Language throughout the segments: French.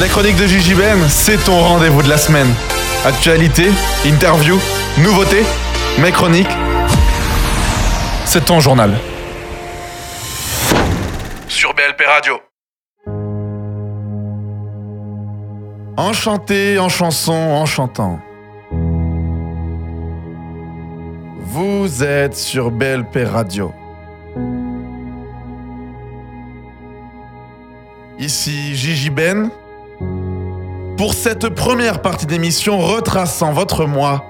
Les chroniques de Gigi Ben, c'est ton rendez-vous de la semaine. Actualité, interview, nouveautés, mes chroniques. C'est ton journal. Sur BLP Radio. Enchanté en chanson, en chantant. Vous êtes sur BLP Radio. Ici Gigi Ben. Pour cette première partie d'émission retraçant votre mois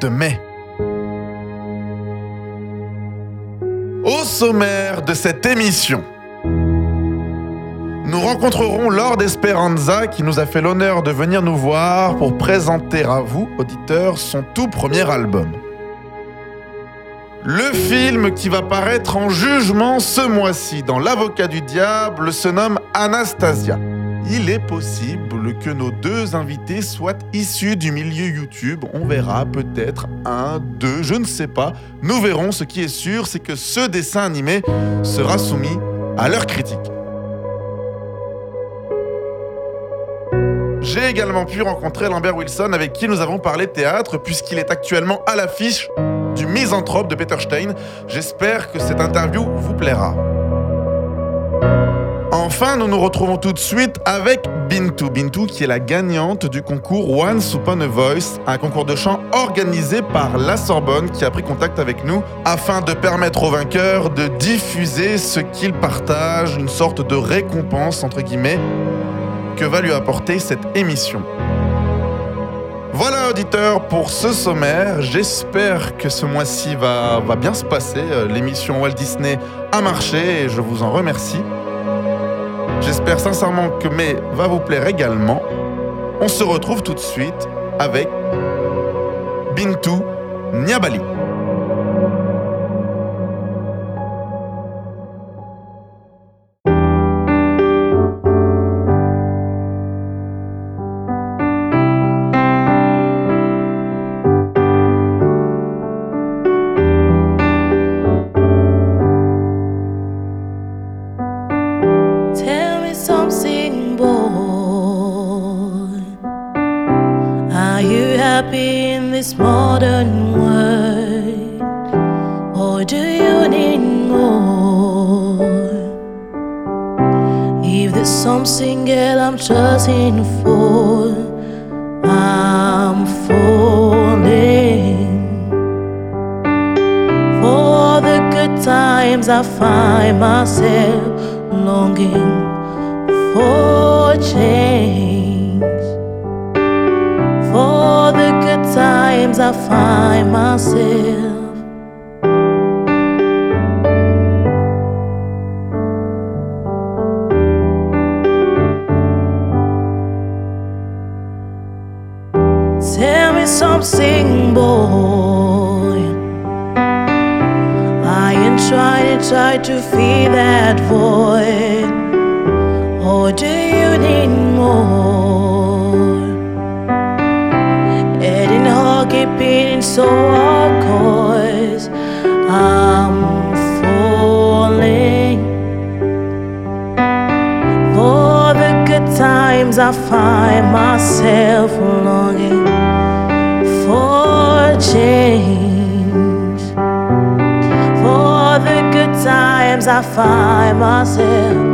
de mai. Au sommaire de cette émission, nous rencontrerons Lord Esperanza qui nous a fait l'honneur de venir nous voir pour présenter à vous, auditeurs, son tout premier album. Le film qui va paraître en jugement ce mois-ci dans L'avocat du diable se nomme Anastasia. Il est possible que nos deux invités soient issus du milieu YouTube. On verra peut-être un, deux, je ne sais pas. Nous verrons. Ce qui est sûr, c'est que ce dessin animé sera soumis à leur critique. J'ai également pu rencontrer Lambert Wilson avec qui nous avons parlé théâtre puisqu'il est actuellement à l'affiche du Misanthrope de Peter Stein. J'espère que cette interview vous plaira. Enfin, nous nous retrouvons tout de suite avec Bintou. Bintou qui est la gagnante du concours Once Upon a Voice, un concours de chant organisé par la Sorbonne qui a pris contact avec nous afin de permettre aux vainqueurs de diffuser ce qu'ils partagent, une sorte de récompense entre guillemets que va lui apporter cette émission. Voilà auditeur pour ce sommaire, j'espère que ce mois-ci va, va bien se passer. Euh, L'émission Walt Disney a marché et je vous en remercie. J'espère sincèrement que Mai va vous plaire également. On se retrouve tout de suite avec Bintou Niabali. Try to fill that void. Or do you need more? Heading hard, keeping so cause I'm falling. For the good times, I find myself longing for change. Times, I find myself.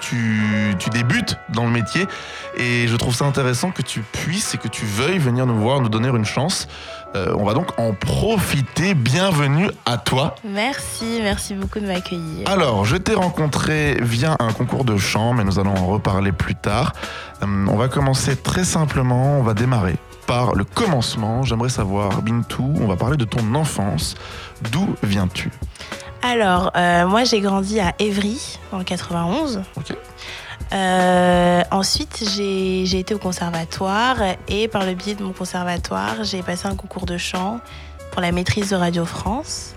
Tu, tu débutes dans le métier et je trouve ça intéressant que tu puisses et que tu veuilles venir nous voir, nous donner une chance. Euh, on va donc en profiter. Bienvenue à toi. Merci, merci beaucoup de m'accueillir. Alors, je t'ai rencontré via un concours de chant, mais nous allons en reparler plus tard. Euh, on va commencer très simplement, on va démarrer par le commencement. J'aimerais savoir, Bintou, on va parler de ton enfance. D'où viens-tu? Alors, euh, moi j'ai grandi à Évry, le 91. Ok. Euh, ensuite, j'ai j'ai été au conservatoire et par le biais de mon conservatoire, j'ai passé un concours de chant pour la maîtrise de Radio France.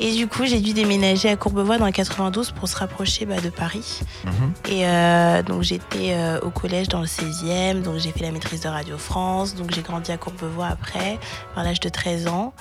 Et du coup, j'ai dû déménager à Courbevoie dans le 92 pour se rapprocher bah, de Paris. Mhm. Et euh, donc j'étais euh, au collège dans le 16e, donc j'ai fait la maîtrise de Radio France, donc j'ai grandi à Courbevoie après, par l'âge de 13 ans.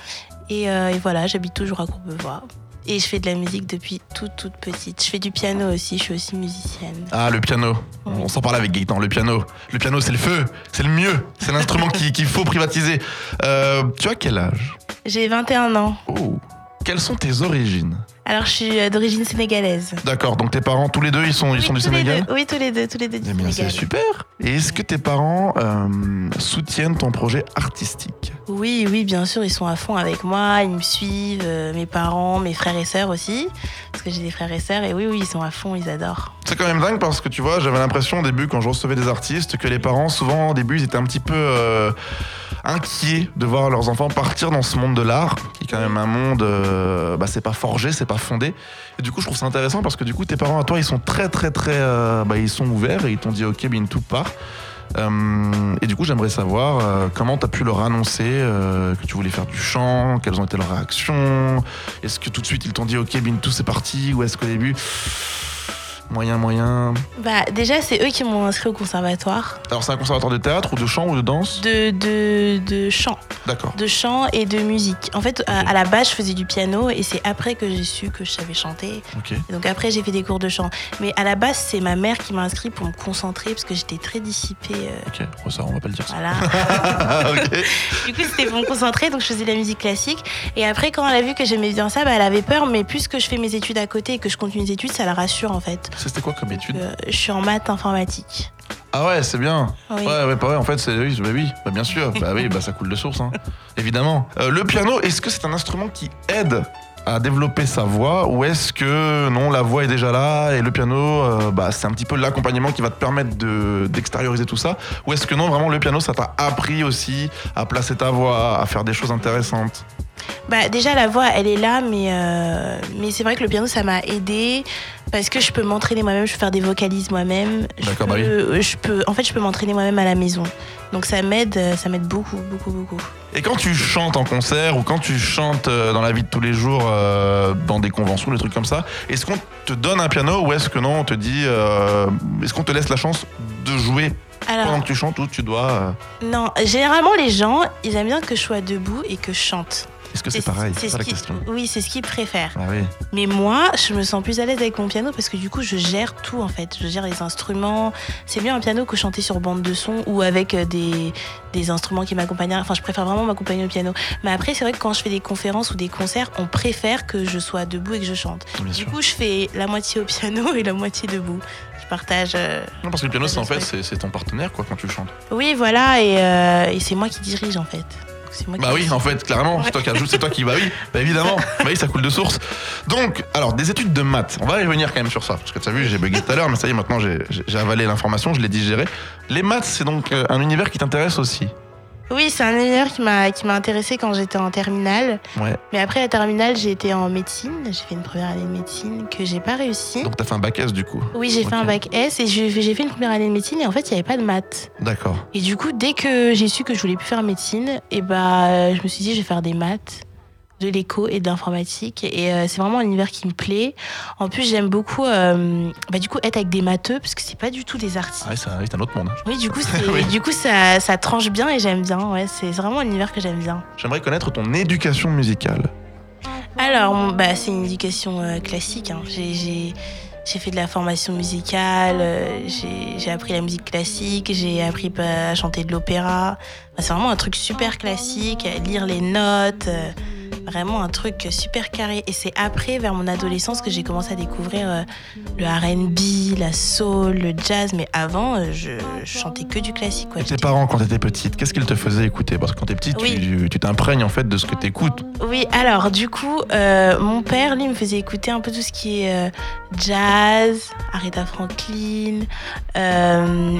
Et, euh, et voilà, j'habite toujours à Courbevoie. Et je fais de la musique depuis toute toute petite. Je fais du piano aussi, je suis aussi musicienne. Ah, le piano. Oui. On s'en parle avec Gaëtan, le piano. Le piano, c'est le feu, c'est le mieux. C'est l'instrument qui- qu'il faut privatiser. Euh, tu as quel âge? J'ai 21 ans. Oh. Quelles sont tes origines Alors je suis euh, d'origine sénégalaise. D'accord, donc tes parents, tous les deux, ils sont, ils sont du Sénégal deux. Oui, tous les deux, tous les deux du Eh bien, c'est super. Et est-ce que tes parents euh, soutiennent ton projet artistique? Oui, oui, bien sûr, ils sont à fond avec moi, ils me suivent, euh, mes parents, mes frères et sœurs aussi, parce que j'ai des frères et sœurs, et oui, oui, ils sont à fond, ils adorent. C'est quand même dingue parce que tu vois, j'avais l'impression au début quand je recevais des artistes que les parents, souvent au début, ils étaient un petit peu euh, inquiets de voir leurs enfants partir dans ce monde de l'art, qui est quand même un monde, euh, bah, c'est pas forgé, c'est pas fondé. Et du coup, je trouve ça intéressant parce que du coup, tes parents à toi, ils sont très, très, très, euh, bah, ils sont ouverts et ils t'ont dit, ok, Bintou part. Euh, et du coup, j'aimerais savoir euh, comment tu pu leur annoncer que tu voulais faire du chant, quelles ont été leurs réactions? Est-ce que tout de suite ils t'ont dit ok Bintou c'est parti? Ou est-ce qu'au début moyen moyen Bah, déjà, c'est eux qui m'ont inscrit au conservatoire Alors c'est un conservatoire de théâtre ou de chant ou de danse de, de, de chant, D'accord. de chant et de musique. En fait, à, à la base, je faisais du piano, et c'est après que j'ai su que je savais chanter. Ok. Et donc après, j'ai fait des cours de chant. Mais à la base, c'est ma mère qui m'a inscrit pour me concentrer, parce que j'étais très dissipée. euh, Ok. Oh, ça on va pas le dire ça. voilà. Du coup, c'était pour me concentrer, donc je faisais de la musique classique. Et après, quand elle a vu que j'aimais bien ça, bah, elle avait peur, mais puisque je fais mes études à côté et que je continue mes études, ça la rassure en fait. C'était quoi comme étude Euh, je suis en maths informatique. Ah ouais c'est bien. Oui. Ouais ouais pas ouais en fait c'est oui bah oui bah bien sûr bah oui bah ça coule de source hein. évidemment. Euh, le piano est-ce que c'est un instrument qui aide à développer sa voix ou est-ce que non la voix est déjà là et le piano euh, bah, c'est un petit peu l'accompagnement qui va te permettre de d'extérioriser tout ça? Ou est-ce que non vraiment le piano ça t'a appris aussi à placer ta voix à faire des choses intéressantes? Bah, déjà, la voix, elle est là, mais, euh, mais c'est vrai que le piano, ça m'a aidé parce que je peux m'entraîner moi-même, je peux faire des vocalises moi-même. D'accord, bah peux- je peux, en fait, je peux m'entraîner moi-même à la maison. Donc ça m'aide, euh, ça m'aide beaucoup, beaucoup, beaucoup. Et quand tu chantes en concert ou quand tu chantes euh, dans la vie de tous les jours, euh, dans des conventions, des trucs comme ça, est-ce qu'on te donne un piano ou est-ce que non, on te dit, euh, est-ce qu'on te laisse la chance de jouer Alors, pendant que tu chantes ou tu dois. euh, non, généralement, les gens, ils aiment bien que je sois debout et que je chante. Est-ce que c'est pareil? C'est ce la qui- question. Oui, c'est ce qu'ils préfèrent. Ah oui. Mais moi, je me sens plus à l'aise avec mon piano parce que du coup, je gère tout en fait. Je gère les instruments. C'est mieux un piano que chanter sur bande de son ou avec euh, des, des instruments qui m'accompagnent. Enfin, je préfère vraiment m'accompagner au piano. Mais après, c'est vrai que quand je fais des conférences ou des concerts, on préfère que je sois debout et que je chante. Bien Du sûr. coup, je fais la moitié au piano et la moitié debout. Je partage. euh, Non, parce que le piano, c'est en fait, c'est c'est ton partenaire quoi quand tu chantes. Oui, voilà, et, euh, et c'est moi qui dirige en fait. C'est moi Bah oui, en fait, clairement, c'est toi qui ajoute, c'est toi qui. Bah oui, bah évidemment. Bah oui, ça coule de source. Donc, alors, des études de maths. On va y revenir quand même sur ça. Parce que tu as vu, j'ai bugué tout à l'heure, mais ça y est, maintenant j'ai avalé l'information, je l'ai digéré. Les maths, c'est donc euh, un univers qui t'intéresse aussi. Oui, c'est un univers qui m'a qui m'a intéressé quand j'étais en terminale. Ouais. Mais après la terminale, j'ai été en médecine. J'ai fait une première année de médecine que j'ai pas réussi. Donc, t'as fait un bac S du coup. Oui, j'ai fait un bac S et j'ai fait une première année de médecine et en fait, il n'y avait pas de maths. D'accord. Et du coup, dès que j'ai su que je voulais plus faire médecine, et bah, euh, je me suis dit, je vais faire des maths, de l'éco et de l'informatique. Et euh, c'est vraiment un univers qui me plaît. En plus, j'aime beaucoup, euh, bah, du coup, être avec des matheux parce que c'est pas du tout des artistes. Ah ouais, c'est un, autre monde. hein. Oui, du coup, c'est- Oui. du coup ça, ça tranche bien et j'aime bien. Ouais, c'est vraiment un univers que j'aime bien. J'aimerais connaître ton éducation musicale. Alors, bah, c'est une éducation euh, classique. hein. J'ai- J'ai fait de la formation musicale, j'ai appris la musique classique, j'ai appris bah, à chanter de l'opéra. C'est vraiment un truc super classique, lire les notes. Vraiment un truc super carré. Et c'est après, vers mon adolescence, que j'ai commencé à découvrir euh, le RB, la soul, le jazz. Mais avant, euh, je, chantais que du classique. Quoi. Et tes parents, quand t'étais petite, qu'est-ce qu'ils te faisaient écouter? Parce que quand t'es petite, Oui. tu t'imprègnes en fait de ce que t'écoutes. Oui, alors du coup, euh, mon père, lui, me faisait écouter un peu tout ce qui est jazz, Aretha Franklin,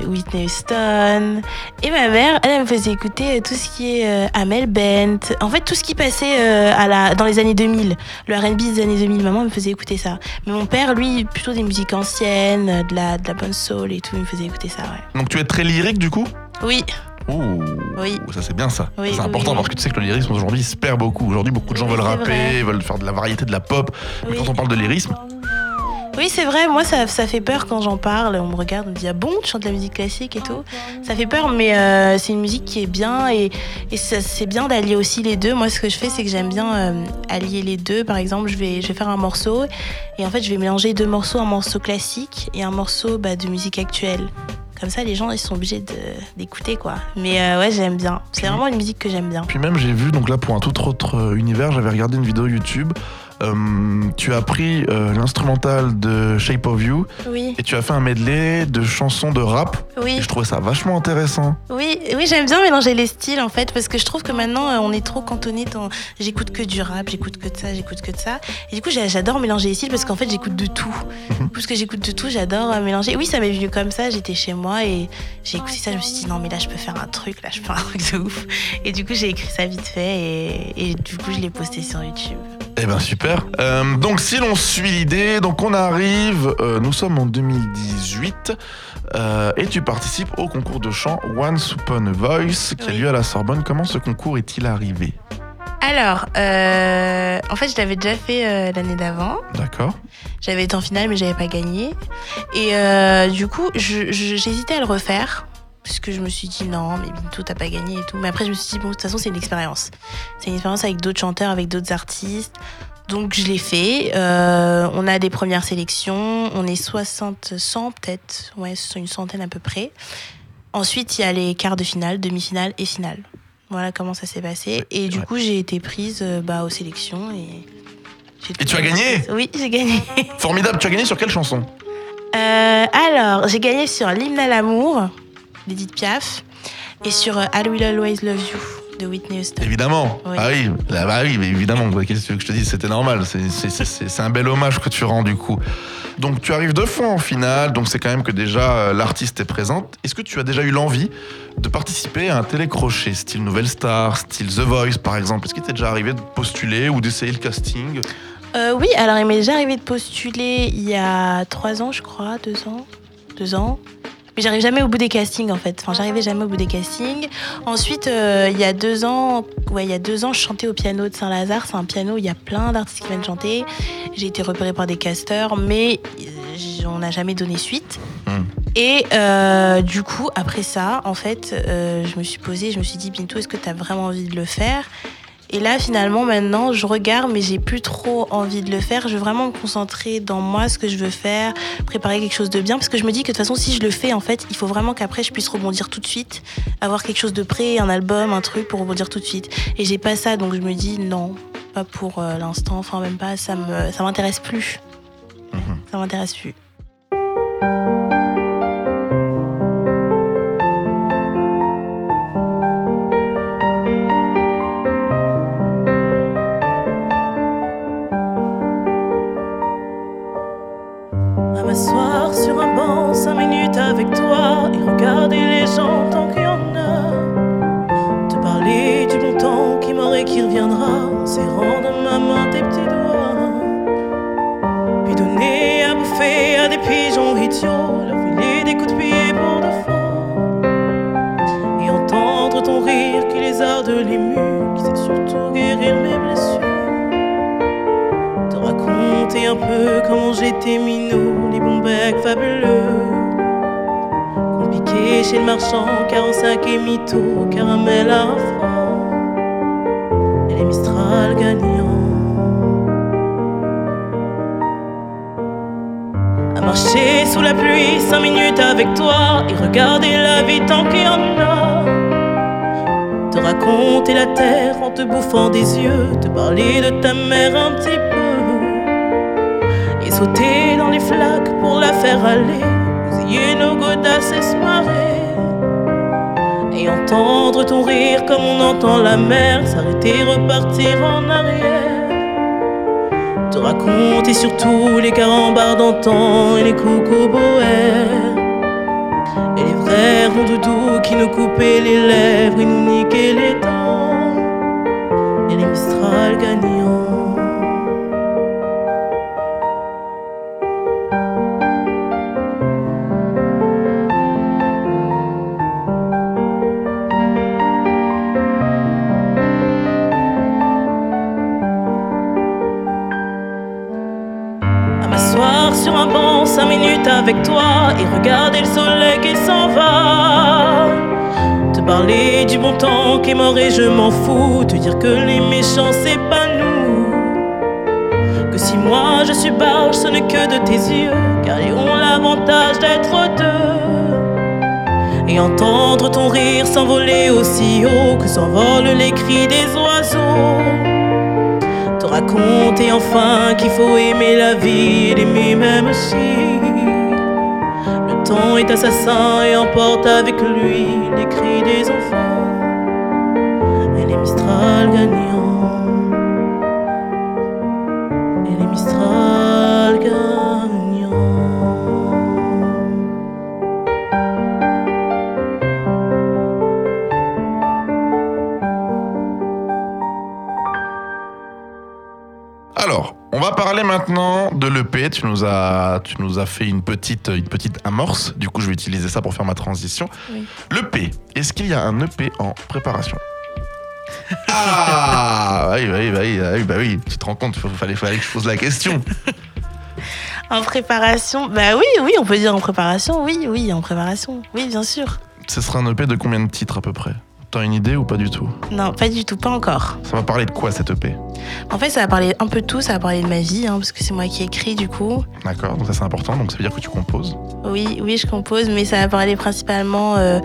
Whitney Houston. Et ma mère, elle, elle me faisait écouter tout ce qui est Amel Bent. En fait, tout ce qui passait à la, dans les années 2000. Le R&B des années 2000, maman me faisait écouter ça. Mais mon père, lui, plutôt des musiques anciennes, de la, de la bonne soul et tout, il me faisait écouter ça, ouais. Donc tu es très lyrique du coup? Oui, Ouh, Oui. ça c'est bien ça. Oui, c'est important oui. parce que tu sais que le lyrisme aujourd'hui il se perd beaucoup. Aujourd'hui, beaucoup de gens veulent rapper, vrai. veulent faire de la variété, de la pop. Mais quand on parle de lyrisme, Oui, c'est vrai, moi ça, ça fait peur quand j'en parle. On me regarde, on me dit Ah bon, tu chantes de la musique classique et tout? Ça fait peur, mais euh, c'est une musique qui est bien et, et c'est bien d'allier aussi les deux. Moi, ce que je fais, c'est que j'aime bien euh, allier les deux. Par exemple, je vais, je vais faire un morceau et en fait, je vais mélanger deux morceaux un morceau classique et un morceau bah, de musique actuelle. Comme ça, les gens, ils sont obligés d'écouter, quoi. Mais euh, ouais, j'aime bien. C'est vraiment une musique que j'aime bien. puis même j'ai vu, donc là pour un tout autre univers, j'avais regardé une vidéo YouTube. Euh, tu as pris euh, l'instrumental de Shape of You Oui, et tu as fait un medley de chansons de rap. oui. Et je trouvais ça vachement intéressant. Oui, oui, j'aime bien mélanger les styles en fait, parce que je trouve que maintenant euh, on est trop cantonné dans j'écoute que du rap, j'écoute que de ça, j'écoute que de ça. Et du coup, j'a- j'adore mélanger les styles parce qu'en fait, j'écoute de tout. Parce que j'écoute de tout, j'adore mélanger. Oui, ça m'est venu comme ça, j'étais chez moi et j'ai écouté ça, je me suis dit non, mais là, je peux faire un truc, là, je peux faire un truc de ouf. Et du coup, j'ai écrit ça vite fait et, et du coup, je l'ai posté sur YouTube. Eh ben super. Euh, donc si l'on suit l'idée, donc on arrive, euh, nous sommes en 2018 euh, et tu participes au concours de chant Once Upon a Voice qui a lieu à la Sorbonne. Comment ce concours est-il arrivé? Alors, euh, en fait, je l'avais déjà fait euh, l'année d'avant. D'accord. J'avais été en finale, mais j'avais pas gagné. Et euh, du coup, j'hésitais à le refaire. Parce que je me suis dit non, mais Bintou, t'as pas gagné et tout. Mais après, je me suis dit, bon, de toute façon, c'est une expérience. C'est une expérience avec d'autres chanteurs, avec d'autres artistes. Donc, je l'ai fait. Euh, on a des premières sélections. On est 60, 100 peut-être. Ouais, c'est une centaine à peu près. Ensuite, il y a les quarts de finale, demi-finale et finale. Voilà comment ça s'est passé. Et du coup, j'ai été prise euh, bah, aux sélections. Et, tu as gagné Oui, j'ai gagné. Formidable. Tu as gagné sur quelle chanson? Euh, alors, j'ai gagné sur L'hymne à l'amour d'Edith Piaf et sur I Will Always Love You de Whitney Houston. Évidemment. Oui. Ah oui, là, bah oui, mais évidemment. Qu'est-ce que je te dise C'était normal. C'est un bel hommage que tu rends du coup. Donc tu arrives deux fois en finale, donc c'est quand même que déjà euh, l'artiste est présente. Est-ce que tu as déjà eu l'envie de participer à un télécrochet, style Nouvelle Star, style The Voice par exemple? Est-ce qu'il t'est déjà arrivé de postuler ou d'essayer le casting? Euh, oui, alors il m'est déjà arrivé de postuler il y a trois ans, je crois, deux ans, deux ans. Mais j'arrive jamais au bout des castings en fait. Enfin, j'arrivais jamais au bout des castings. Ensuite, euh, il y a deux ans, ouais, il y a deux ans, je chantais au piano de Saint-Lazare. C'est un piano où il y a plein d'artistes qui viennent chanter. J'ai été repérée par des casteurs, mais on n'a jamais donné suite. Hmm. Et euh, du coup, après ça, en fait, euh, je me suis posée, je me suis dit, Bintou, est-ce que tu as vraiment envie de le faire? Et là, finalement, maintenant, je regarde, mais j'ai plus trop envie de le faire. Je veux vraiment me concentrer dans moi, ce que je veux faire, préparer quelque chose de bien, parce que je me dis que de toute façon, si je le fais, en fait, il faut vraiment qu'après, je puisse rebondir tout de suite, avoir quelque chose de prêt, un album, un truc pour rebondir tout de suite. Et j'ai pas ça, donc je me dis non, pas pour euh, l'instant, enfin même pas, ça me, ça m'intéresse plus. Mhm. Ça m'intéresse plus. Les bons becs fabuleux. Compliqué chez le marchand, 45 et mytho, caramel à franc. Et les Mistral gagnants. À marcher sous la pluie, 5 minutes avec toi, et regarder la vie tant qu'il y en a. Te raconter la terre en te bouffant des yeux, te parler de ta mère un petit peu, sauter dans les flaques pour la faire aller, bousiller nos godasses et se marrer, et entendre ton rire comme on entend la mer s'arrêter, repartir en arrière. Te raconter surtout les carambars d'antan et les bohères. Et les frères en doudou qui nous coupaient les lèvres et nous niquaient les dents. Et les Mistral gagnants. Parler du bon temps qui est mort et je m'en fous. Te dire que les méchants c'est pas nous. Que si moi je suis barge, ce n'est que de tes yeux. Car ils ont l'avantage d'être deux. Et entendre ton rire s'envoler aussi haut que s'envolent les cris des oiseaux te raconter enfin qu'il faut aimer la vie l'aimer même si le temps est assassin et emporte avec lui les cris des enfants Mistral gagnants et les Mistral gagnants Alors, on va parler maintenant de l'EP. Tu nous as, tu nous as fait une petite, une petite amorce. Du coup, je vais utiliser ça pour faire ma transition. Oui. L'EP. Est-ce qu'il y a un EP en préparation? Ah oui, oui, oui, oui, bah oui. Tu te rends compte, il fallait, fallait que je pose la question. En préparation Bah oui, oui, on peut dire en préparation. Oui, oui, en préparation. Oui, bien sûr. Ce sera un EP de combien de titres à peu près? T'as une idée ou pas du tout? Non, pas du tout, pas encore. Ça va parler de quoi cet EP En fait, ça va parler un peu de tout, ça va parler de ma vie, hein, parce que c'est moi qui écris du coup. D'accord, donc ça c'est important, donc ça veut dire que tu composes? Oui, oui, je compose, mais ça va parler principalement euh,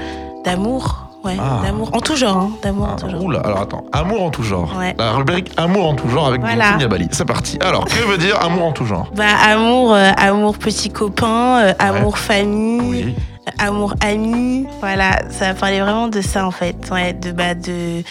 d'amour. Ouais, Ah. d'amour. En tout genre, hein, d'amour en tout genre. oula, alors attends, amour en tout genre. Ouais. La rubrique amour en tout genre avec Voilà. Niabali. C'est parti. Alors, que veut dire amour en tout genre? Bah, amour, euh, amour petit copain, euh, amour famille, Oui. amour ami. Voilà, ça va parler vraiment de ça en fait. Ouais, de bah de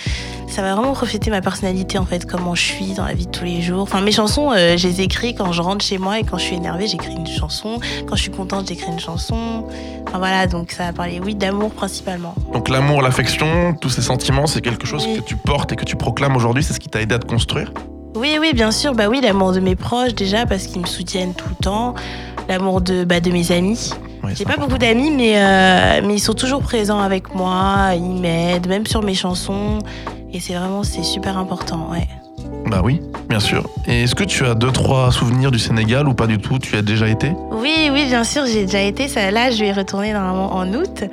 ça va vraiment refléter ma personnalité en fait, comment je suis dans la vie de tous les jours. Enfin, mes chansons, euh, je les écris quand je rentre chez moi et quand je suis énervée, j'écris une chanson. Quand je suis contente, j'écris une chanson. Enfin voilà, donc ça va parler, oui, d'amour principalement. Donc l'amour, l'affection, tous ces sentiments, c'est quelque chose Oui. que tu portes et que tu proclames aujourd'hui, c'est ce qui t'a aidé à te construire? Oui, oui, bien sûr. Bah oui, l'amour de mes proches déjà parce qu'ils me soutiennent tout le temps. L'amour de, bah, de mes amis. Oui, J'ai pas important. beaucoup d'amis, mais, euh, mais ils sont toujours présents avec moi. Ils m'aident, même sur mes chansons. Et c'est vraiment, c'est super important, ouais. Bah oui, bien sûr. Et est-ce que tu as deux, trois souvenirs du Sénégal ou pas du tout? Tu y as déjà été? Oui, oui, bien sûr, j'ai déjà été. Ça, là, je vais y retourner normalement en août.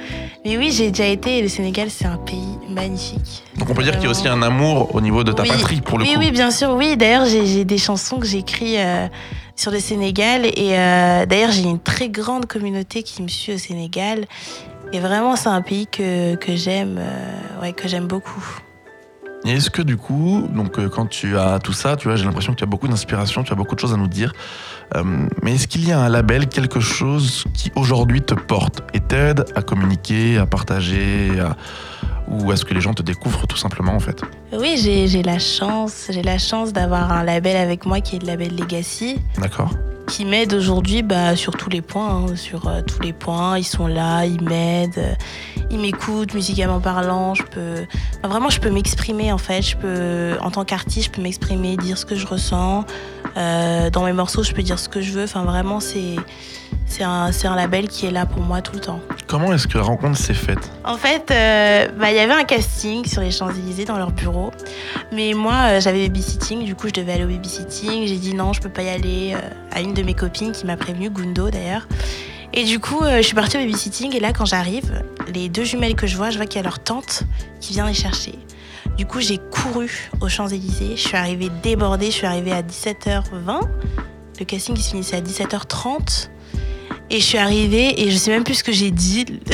Mais oui, j'ai déjà été. Et le Sénégal, c'est un pays magnifique. Donc on peut dire qu'il y a aussi un amour au niveau de ta Oui. patrie pour le oui, coup. oui, bien sûr. Oui, d'ailleurs, j'ai j'ai des chansons que j'écris euh, sur le Sénégal. Et euh, d'ailleurs, j'ai une très grande communauté qui me suit au Sénégal. Et vraiment, c'est un pays que, que j'aime, euh, ouais, que j'aime beaucoup. Et est-ce que du coup, donc euh, quand tu as tout ça, tu vois, j'ai l'impression que tu as beaucoup d'inspiration, tu as beaucoup de choses à nous dire. Euh, mais est-ce qu'il y a un label, quelque chose qui aujourd'hui te porte et t'aide à communiquer, à partager, à- ou est-ce que les gens te découvrent tout simplement en fait Oui, j'ai j'ai la chance, j'ai la chance d'avoir un label avec moi qui est le label Legacy, D'accord. qui m'aide aujourd'hui bah, sur tous les points, hein, sur euh, tous les points. Ils sont là, ils m'aident, euh, ils m'écoutent musicalement parlant. Je peux, enfin, vraiment, je peux m'exprimer en fait. Je peux, en tant qu'artiste, je peux m'exprimer, dire ce que je ressens. Euh, dans mes morceaux, je peux dire ce que je veux. Enfin, vraiment, c'est c'est un, un label qui est là pour moi tout le temps. Comment est-ce que la rencontre s'est faite En fait, euh, bah, il y avait un casting sur les Champs-Élysées dans leur bureau. Mais moi, euh, j'avais babysitting, du coup, je devais aller au babysitting. J'ai dit non, je peux pas y aller euh, à une de mes copines qui m'a prévenue, Gundo d'ailleurs. Et du coup, euh, je suis partie au babysitting. Et là, quand j'arrive, les deux jumelles que je vois, je vois qu'il y a leur tante qui vient les chercher. Du coup, j'ai couru aux Champs-Élysées. Je suis arrivée débordée. Je suis arrivée à 17h20. Le casting se finissait à 17h30. Et je suis arrivée et je sais même plus ce que j'ai dit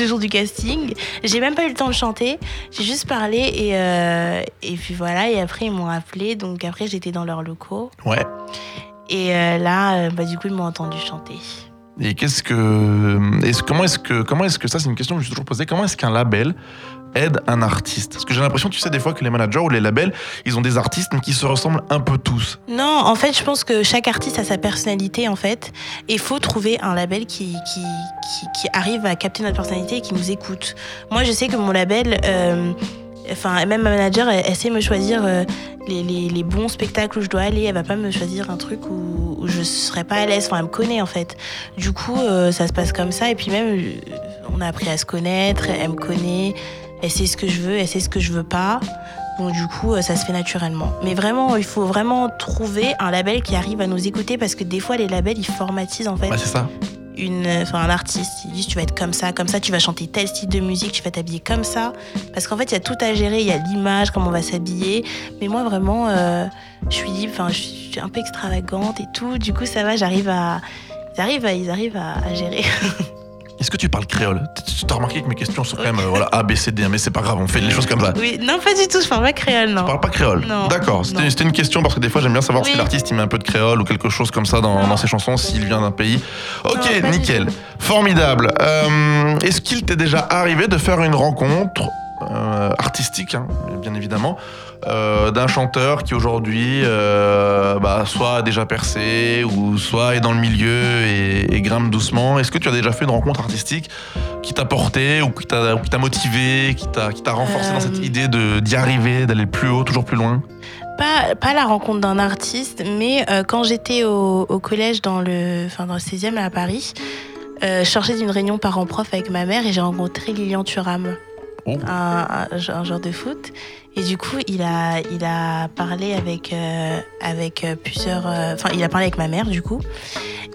le jour du casting. J'ai même pas eu le temps de chanter. J'ai juste parlé et, euh, et puis voilà. Et après, ils m'ont appelé. Donc après, j'étais dans leurs locaux. Ouais. Et euh, là, euh, bah, du coup, ils m'ont entendu chanter. Et qu'est-ce que. comment est-ce que. Comment est-ce que ça, c'est une question que je me suis toujours posée. Comment est-ce qu'un label aide un artiste Parce que j'ai l'impression, tu sais, des fois que les managers ou les labels, ils ont des artistes, qui se ressemblent un peu tous. Non, en fait, je pense que chaque artiste a sa personnalité, en fait. Et il faut trouver un label qui, qui, qui, arrive à capter notre personnalité et qui nous écoute. Moi, je sais que mon label, euh, enfin, même ma manager, elle, elle sait me choisir euh, les, les, bons spectacles où je dois aller. Elle va pas me choisir un truc où, où je serais pas à l'aise. Enfin, elle me connaît, en fait. Du coup, euh, ça se passe comme ça. Et puis même, on a appris à se connaître. Elle me connaît. Elle sait ce que je veux. Elle sait ce que je veux pas. Donc du coup, euh, ça se fait naturellement. Mais vraiment, il faut vraiment trouver un label qui arrive à nous écouter parce que des fois, les labels, ils formatisent en fait Bah, c'est ça. une, euh, enfin, un artiste. Ils disent tu vas être comme ça, comme ça, tu vas chanter tel style de musique, tu vas t'habiller comme ça. Parce qu'en fait, il y a tout à gérer, il y a l'image, comment on va s'habiller. Mais moi, vraiment, euh, je suis libre, enfin, je suis un peu extravagante et tout. Du coup, ça va, j'arrive à... Ils arrivent à, ils arrivent à, à gérer. Est-ce que tu parles créole Tu t'as remarqué que mes questions sont quand même euh, voilà, A, B, C, D, mais c'est pas grave, on fait les choses comme ça. Oui, non, pas du tout, je parle pas créole, non. Tu parles pas créole Non. D'accord, c'était une question parce que des fois j'aime bien savoir si l'artiste il met un peu de créole ou quelque chose comme ça dans, ses chansons, s'il vient d'un pays. Ok, Non, nickel. Formidable. Euh, Est-ce qu'il t'est déjà arrivé de faire une rencontre euh, artistique, hein, bien évidemment, euh, d'un chanteur qui aujourd'hui euh, bah, soit a déjà percé ou soit est dans le milieu et, et grimpe doucement. Est-ce que tu as déjà fait une rencontre artistique qui t'a porté ou qui t'a motivé, qui t'a renforcé dans cette Euh. idée de d'y arriver, d'aller plus haut, toujours plus loin? Pas, pas la rencontre d'un artiste, mais quand j'étais au, au collège dans le, enfin, dans le 16e à Paris, je sortais d'une réunion parents-prof avec ma mère et j'ai rencontré Lilian Thuram, Oh. un, un, joueur de foot. Et du coup, il a, il a parlé avec, euh, avec euh, plusieurs. euh, Enfin, il a parlé avec ma mère, du coup.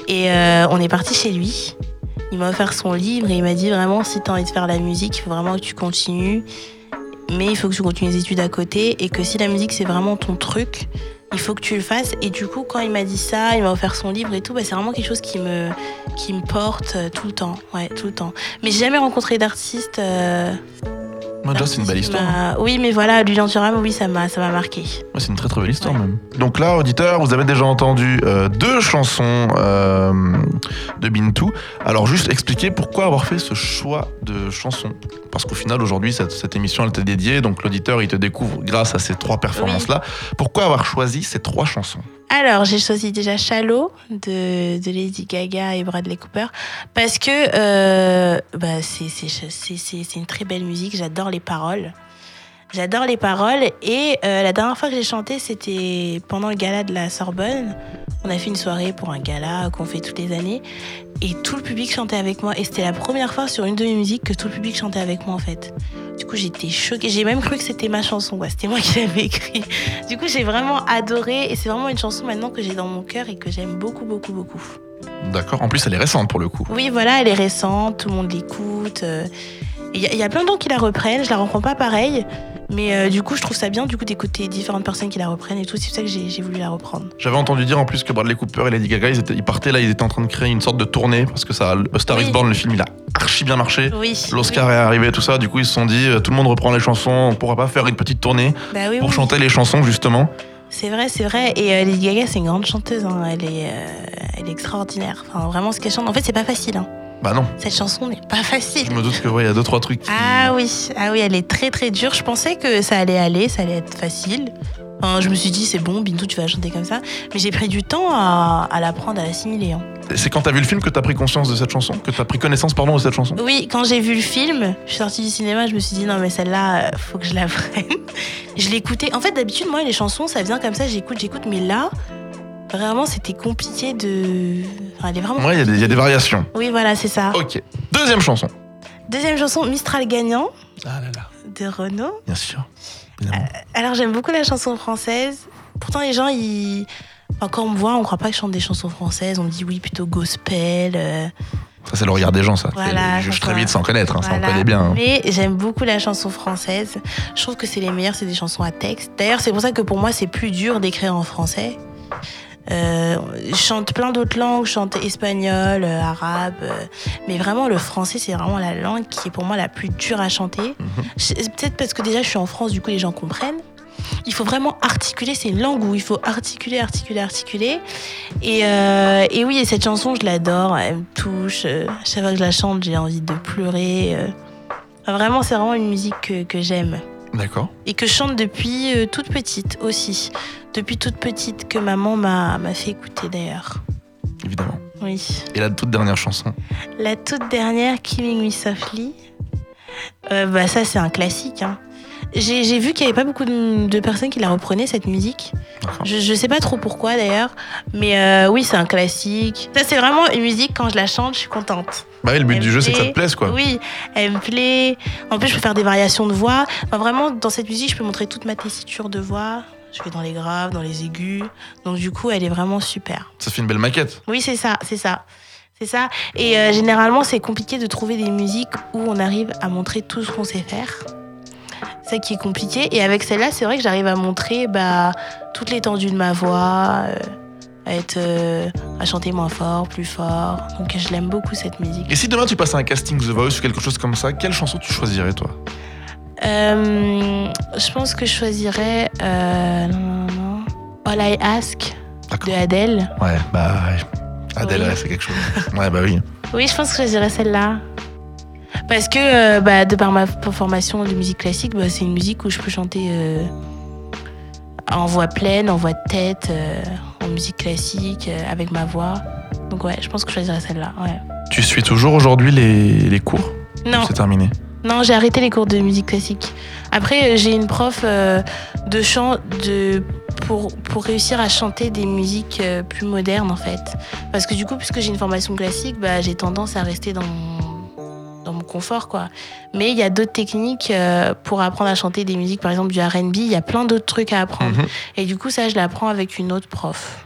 Et on est parti chez lui. Il m'a offert son livre et il m'a dit vraiment, si tu as envie de faire la musique, il faut vraiment que tu continues. Mais il faut que tu continues les études à côté et que si la musique c'est vraiment ton truc, il faut que tu le fasses. Et du coup, quand il m'a dit ça, il m'a offert son livre et tout, bah, c'est vraiment quelque chose qui me, qui me porte tout le temps. Ouais, tout le temps. Mais j'ai jamais rencontré d'artiste. Moi, déjà, c'est une belle histoire. m'a- Oui, mais voilà, Lilian Thuram, oui, ça m'a, ça m'a marqué. Ouais, c'est une très très belle histoire Ouais. même. Donc là, auditeur, vous avez déjà entendu euh, deux chansons euh, de Bintou. Alors juste expliquer pourquoi avoir fait ce choix de chansons. Parce qu'au final, aujourd'hui, cette, cette émission, elle t'est dédiée. Donc l'auditeur, il te découvre grâce à ces trois performances-là. Pourquoi avoir choisi ces trois chansons? Alors, j'ai choisi déjà Shallow de, Lady Gaga et Bradley Cooper parce que euh, bah, c'est une très belle musique. J'adore les paroles. J'adore les paroles. Et euh, la dernière fois que j'ai chanté, c'était pendant le gala de la Sorbonne. On a fait une soirée pour un gala qu'on fait toutes les années. Et tout le public chantait avec moi. Et c'était la première fois sur une de mes musiques que tout le public chantait avec moi, en fait. Du coup, j'étais choquée. J'ai même cru que c'était ma chanson. C'était moi qui l'avais écrit. Du coup, j'ai vraiment adoré. Et c'est vraiment une chanson maintenant que j'ai dans mon cœur et que j'aime beaucoup, beaucoup, beaucoup. D'accord. En plus, elle est récente pour le coup. Oui, voilà, elle est récente. Tout le monde l'écoute. euh, Il y, a- il y a plein de gens qui la reprennent. Je la reprends pas pareil. Mais euh, du coup, je trouve ça bien du coup d'écouter différentes personnes qui la reprennent et tout. C'est pour ça que j'ai voulu la reprendre. J'avais entendu dire en plus que Bradley Cooper et Lady Gaga, ils, étaient- ils partaient là, ils étaient en train de créer une sorte de tournée parce que ça, A Star is. Born, le film, il a archi bien marché. Oui. L'Oscar est arrivé, tout ça. Du coup, ils se sont dit, euh, tout le monde reprend les chansons, on pourra pas faire une petite tournée. Bah oui, pour chanter les chansons, justement. C'est vrai, c'est vrai. Et euh, Lady Gaga, c'est une grande chanteuse. hein. Elle, est, euh, elle est extraordinaire. Enfin, vraiment, ce qu'elle chante. En fait, c'est pas facile. hein. Bah non, Cette chanson n'est pas facile. je me doute que ouais, il y a deux trois trucs. qui- Ah oui, ah oui, elle est très très dure. Je pensais que ça allait aller, ça allait être facile. Enfin, je me suis dit, c'est bon, Bintou, tu vas chanter comme ça. Mais j'ai pris du temps à, à l'apprendre, à l'assimiler. hein. C'est quand t'as vu le film que t'as pris conscience de cette chanson, que t'as pris connaissance pardon de cette chanson? Oui, quand j'ai vu le film, je suis sortie du cinéma, je me suis dit, non, mais celle-là, euh, faut que je la prenne. je l'écoutais. En fait, d'habitude, moi, les chansons, ça vient comme ça, j'écoute, j'écoute. Mais là, vraiment, c'était compliqué de. Enfin, elle est vraiment. Ouais, il y a des- il y, a des variations. Oui, voilà, c'est ça. Ok. Deuxième chanson. Deuxième chanson, Mistral gagnant, Ah là là. de Renaud. Bien sûr. Évidemment. Alors j'aime beaucoup la chanson française. Pourtant les gens, ils... enfin, quand on me voit, on croit pas que je chante des chansons françaises. On me dit oui, plutôt gospel. euh, Ça, c'est le regard des gens, ça. Voilà, ils jugent ça, très vite sans connaître, hein, ça on voilà. connaît bien. hein. Mais j'aime beaucoup la chanson française. Je trouve que c'est les meilleures, c'est des chansons à texte. D'ailleurs, c'est pour ça que pour moi, c'est plus dur d'écrire en français. Euh, je chante plein d'autres langues, je chante espagnol, euh, arabe, euh, mais vraiment le français c'est vraiment la langue qui est pour moi la plus dure à chanter. Je- Peut-être parce que déjà je suis en France, du coup les gens comprennent. Il faut vraiment articuler, c'est une langue où il faut articuler, articuler, articuler. Et, euh, et oui, et cette chanson, je l'adore, elle me touche. chaque fois que je la chante, j'ai envie de pleurer. euh. Vraiment, c'est vraiment une musique que, que j'aime. D'accord. Et que je chante depuis euh, toute petite aussi. Depuis toute petite, que maman m'a m'a fait écouter d'ailleurs. Évidemment. Oui. Et la toute dernière chanson? La toute dernière, Killing Me Softly, euh, bah ça c'est un classique. hein. J'ai vu qu'il n'y avait pas beaucoup de, de personnes qui la reprenaient cette musique. Je, je sais pas trop pourquoi d'ailleurs, mais euh, oui c'est un classique. Ça c'est vraiment une musique quand je la chante, je suis contente. Bah oui, le but Elle du jeu, c'est que ça te plaise, quoi. Oui, elle me plaît. En plus je peux faire des variations de voix. Enfin, vraiment dans cette musique je peux montrer toute ma tessiture de voix. Je vais dans les graves, dans les aigus. Donc du coup elle est vraiment super. Ça fait une belle maquette. Oui, c'est ça, c'est ça. C'est ça. Et euh, généralement, c'est compliqué de trouver des musiques où on arrive à montrer tout ce qu'on sait faire. C'est ça qui est compliqué. Et avec celle-là, c'est vrai que j'arrive à montrer bah, toute l'étendue de ma voix, euh, à, être, euh, à chanter moins fort, plus fort. Donc je l'aime beaucoup cette musique. Et si demain tu passes à un casting The Voice ou quelque chose comme ça, quelle chanson tu choisirais, toi? Euh, je pense que je choisirais non, non, non. All I Ask de Adele. Ouais, bah. ouais. Adèle, Oui. c'est quelque chose. Ouais, bah oui. Oui, je pense que je choisirais celle-là. Parce que, euh, bah, de par ma formation de musique classique, bah, c'est une musique où je peux chanter euh, en voix pleine, en voix de tête, euh, en musique classique, avec ma voix. Donc ouais, je pense que je choisirais celle-là. Ouais. Tu suis toujours aujourd'hui les, les cours Non, C'est terminé? non, j'ai arrêté les cours de musique classique. Après, j'ai une prof de chant de pour, pour réussir à chanter des musiques plus modernes en fait. Parce que du coup, puisque j'ai une formation classique, bah, j'ai tendance à rester dans mon, dans mon confort quoi. Mais il y a d'autres techniques euh, pour apprendre à chanter des musiques, par exemple du R&B. Il y a plein d'autres trucs à apprendre. Mhm. Et du coup, ça, je l'apprends avec une autre prof.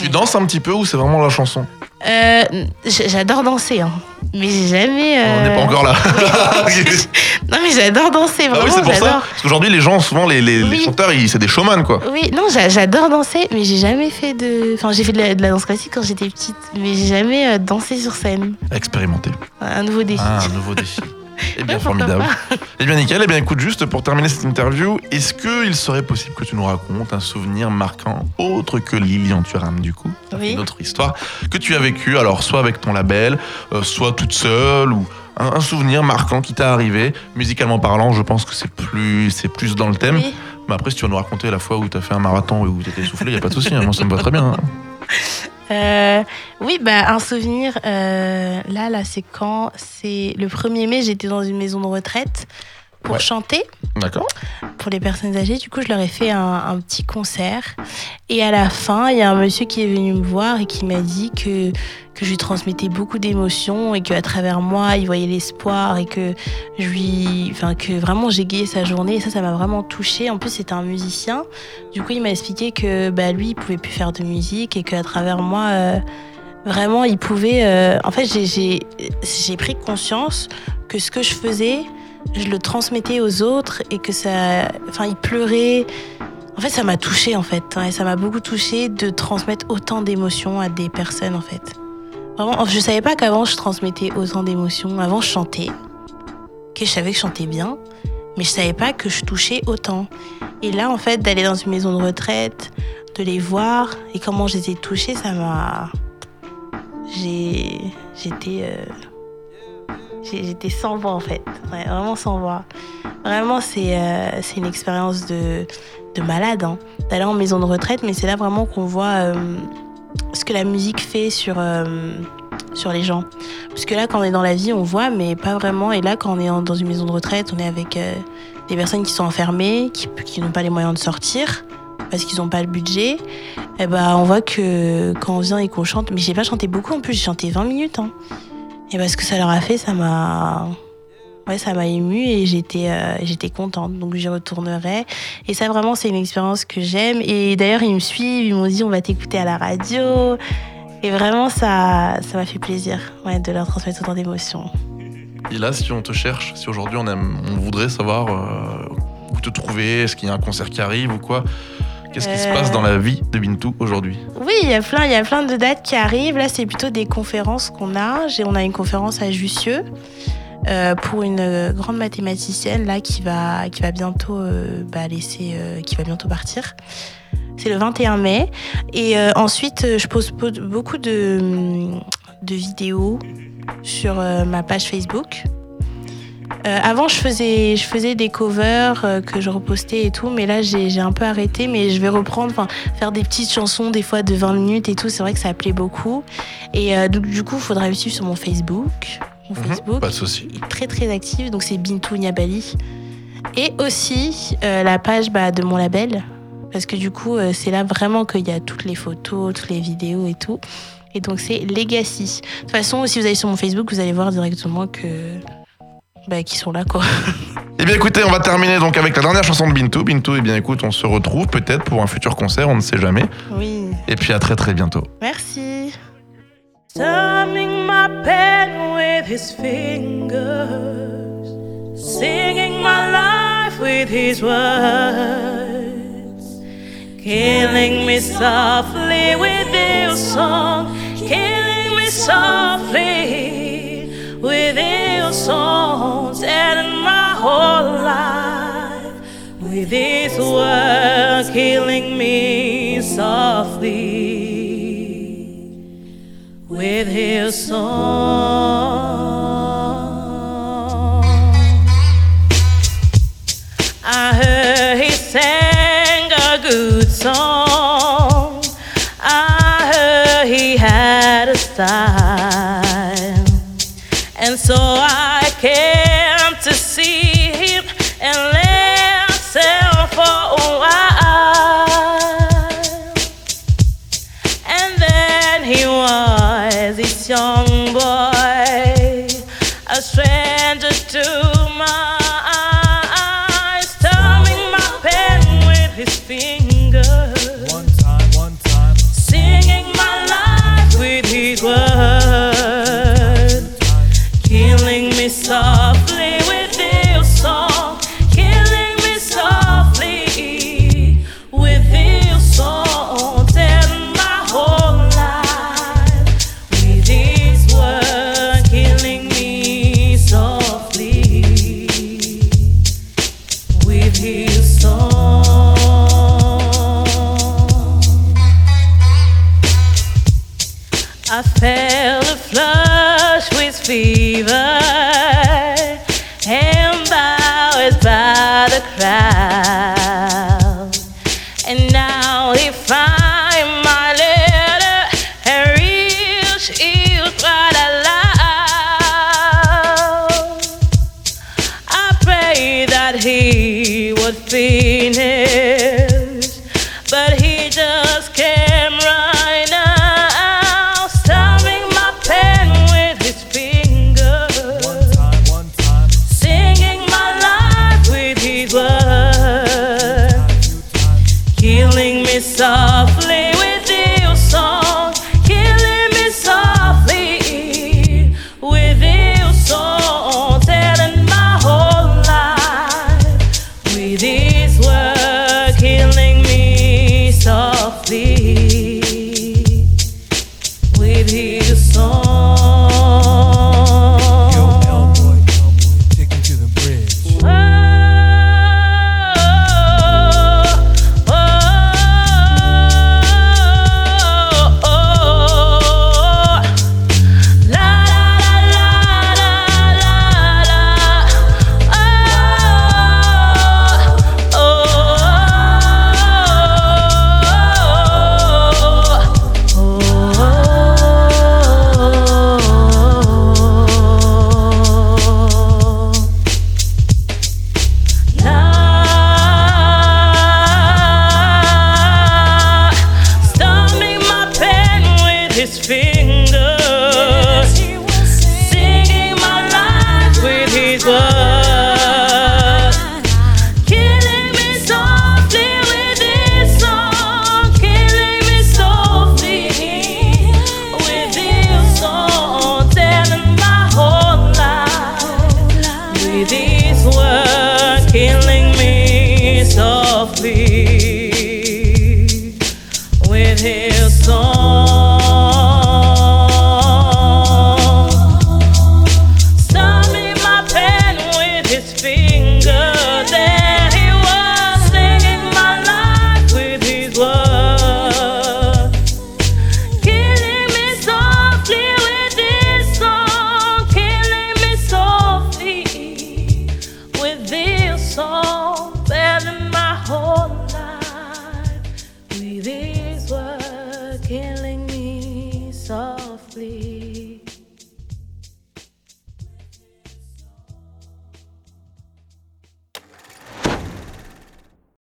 Tu danses un petit peu ou c'est vraiment la chanson Euh, j'adore danser, hein. mais j'ai jamais. On n'est euh, pas encore là. Non, mais j'adore danser, Ah vraiment. oui, c'est pour ça. Parce qu'aujourd'hui, les gens, souvent, les, les, chanteurs, c'est des showman, quoi. Oui, non, j'a- j'adore danser, mais j'ai jamais fait de. Enfin, j'ai fait de la, de la danse classique quand j'étais petite, mais j'ai jamais euh, dansé sur scène. Expérimenté. Un nouveau défi. Ah, un nouveau défi. Eh bien, Ouais, formidable. Eh bien, nickel. Eh bien, écoute, juste pour terminer cette interview, est-ce qu'il serait possible que tu nous racontes un souvenir marquant autre que Lilian Thuram, du coup? Oui. Une autre histoire que tu as vécu, alors soit avec ton label, euh, soit toute seule, ou un, un souvenir marquant qui t'est arrivé. Musicalement parlant, je pense que c'est plus, c'est plus dans le thème. Oui. Mais après, si tu vas nous raconter la fois où tu as fait un marathon et où tu étais essoufflé, il n'y a pas de souci. hein. Moi, ça me va très bien. hein. Euh, oui, bah, un souvenir, euh, là, là, c'est quand? C'est le 1er mai, j'étais dans une maison de retraite pour Ouais. chanter D'accord pour les personnes âgées. Du coup, je leur ai fait un, un petit concert. Et à la fin, il y a un monsieur qui est venu me voir et qui m'a dit que, que je lui transmettais beaucoup d'émotions et qu'à travers moi, il voyait l'espoir et que je lui, enfin, que vraiment j'égayais sa journée. Et ça, ça m'a vraiment touchée. En plus, c'était un musicien. Du coup, il m'a expliqué que bah, lui, il pouvait plus faire de musique et qu'à travers moi, euh, vraiment, il pouvait. euh, en fait, j'ai- j'ai j'ai pris conscience que ce que je faisais, je le transmettais aux autres et que ça. Enfin, il pleurait. En fait, ça m'a touchée, en fait. Ouais, ça m'a beaucoup touchée de transmettre autant d'émotions à des personnes, en fait. Vraiment, je savais pas qu'avant, je transmettais autant d'émotions. Avant, je chantais. Que je savais que je chantais bien. Mais je savais pas que je touchais autant. Et là, en fait, d'aller dans une maison de retraite, de les voir et comment je les ai touchés, ça m'a. J'ai. J'étais. euh, J'étais sans voix, en fait. Vraiment sans voix. Vraiment, c'est euh, une expérience de, de malade, hein, d'aller en maison de retraite, mais c'est là vraiment qu'on voit euh, ce que la musique fait sur, euh, sur les gens. Parce que là, quand on est dans la vie, on voit, mais pas vraiment. Et là, quand on est dans une maison de retraite, on est avec euh, des personnes qui sont enfermées, qui, n'ont pas les moyens de sortir parce qu'ils n'ont pas le budget. Et ben, on voit que quand on vient et qu'on chante, mais j'ai pas chanté beaucoup en plus, j'ai chanté 20 minutes. Hein. Et parce que ça leur a fait, ça m'a. Ouais, ça m'a émue et j'étais euh, j'étais contente. Donc j'y retournerai. Et ça, vraiment, c'est une expérience que j'aime. Et d'ailleurs, ils me suivent, ils m'ont dit on va t'écouter à la radio. Et vraiment, ça ça m'a fait plaisir ouais, de leur transmettre autant d'émotions. Et là, si on te cherche, si aujourd'hui on, voudrait savoir euh, où te trouver, est-ce qu'il y a un concert qui arrive ou quoi, Qu'est-ce qui se Euh. passe dans la vie de Bintou aujourd'hui Oui, il y a plein, il y a plein de dates qui arrivent. Là, c'est plutôt des conférences qu'on a. On a une conférence à Jussieu euh, pour une euh, grande mathématicienne là qui va, qui va bientôt euh, bah, laisser, euh, qui va bientôt partir. C'est le 21 mai. Et euh, ensuite, euh, je pose po- beaucoup de, de vidéos sur euh, ma page Facebook. Euh, avant, je faisais, je faisais des covers euh, que je repostais et tout, mais là, j'ai un peu arrêté. Mais je vais reprendre, faire des petites chansons, des fois de 20 minutes et tout. C'est vrai que ça plaît beaucoup. Et euh, donc, du coup, il faudra me suivre sur mon Facebook. Mon Mhm, Facebook Pas de souci. est très très active, donc c'est Bintou Niabali. Et aussi la page bah, de mon label, parce que du coup, c'est là vraiment qu'il y a toutes les photos, toutes les vidéos et tout. Et donc c'est Legacy. De toute façon, si vous allez sur mon Facebook, vous allez voir directement que bah, qu'ils sont là quoi. Eh bien écoutez, on va terminer donc avec la dernière chanson de Bintou. Bintou, eh bien écoute, on se retrouve peut-être pour un futur concert, on ne sait jamais. Oui. Et puis à très très bientôt. Merci. Strumming my pen with his fingers, singing my life with his words, killing me softly with his song, killing me softly with his songs, and my whole life with his word, killing me softly with his song. I heard he sang a good song. Killing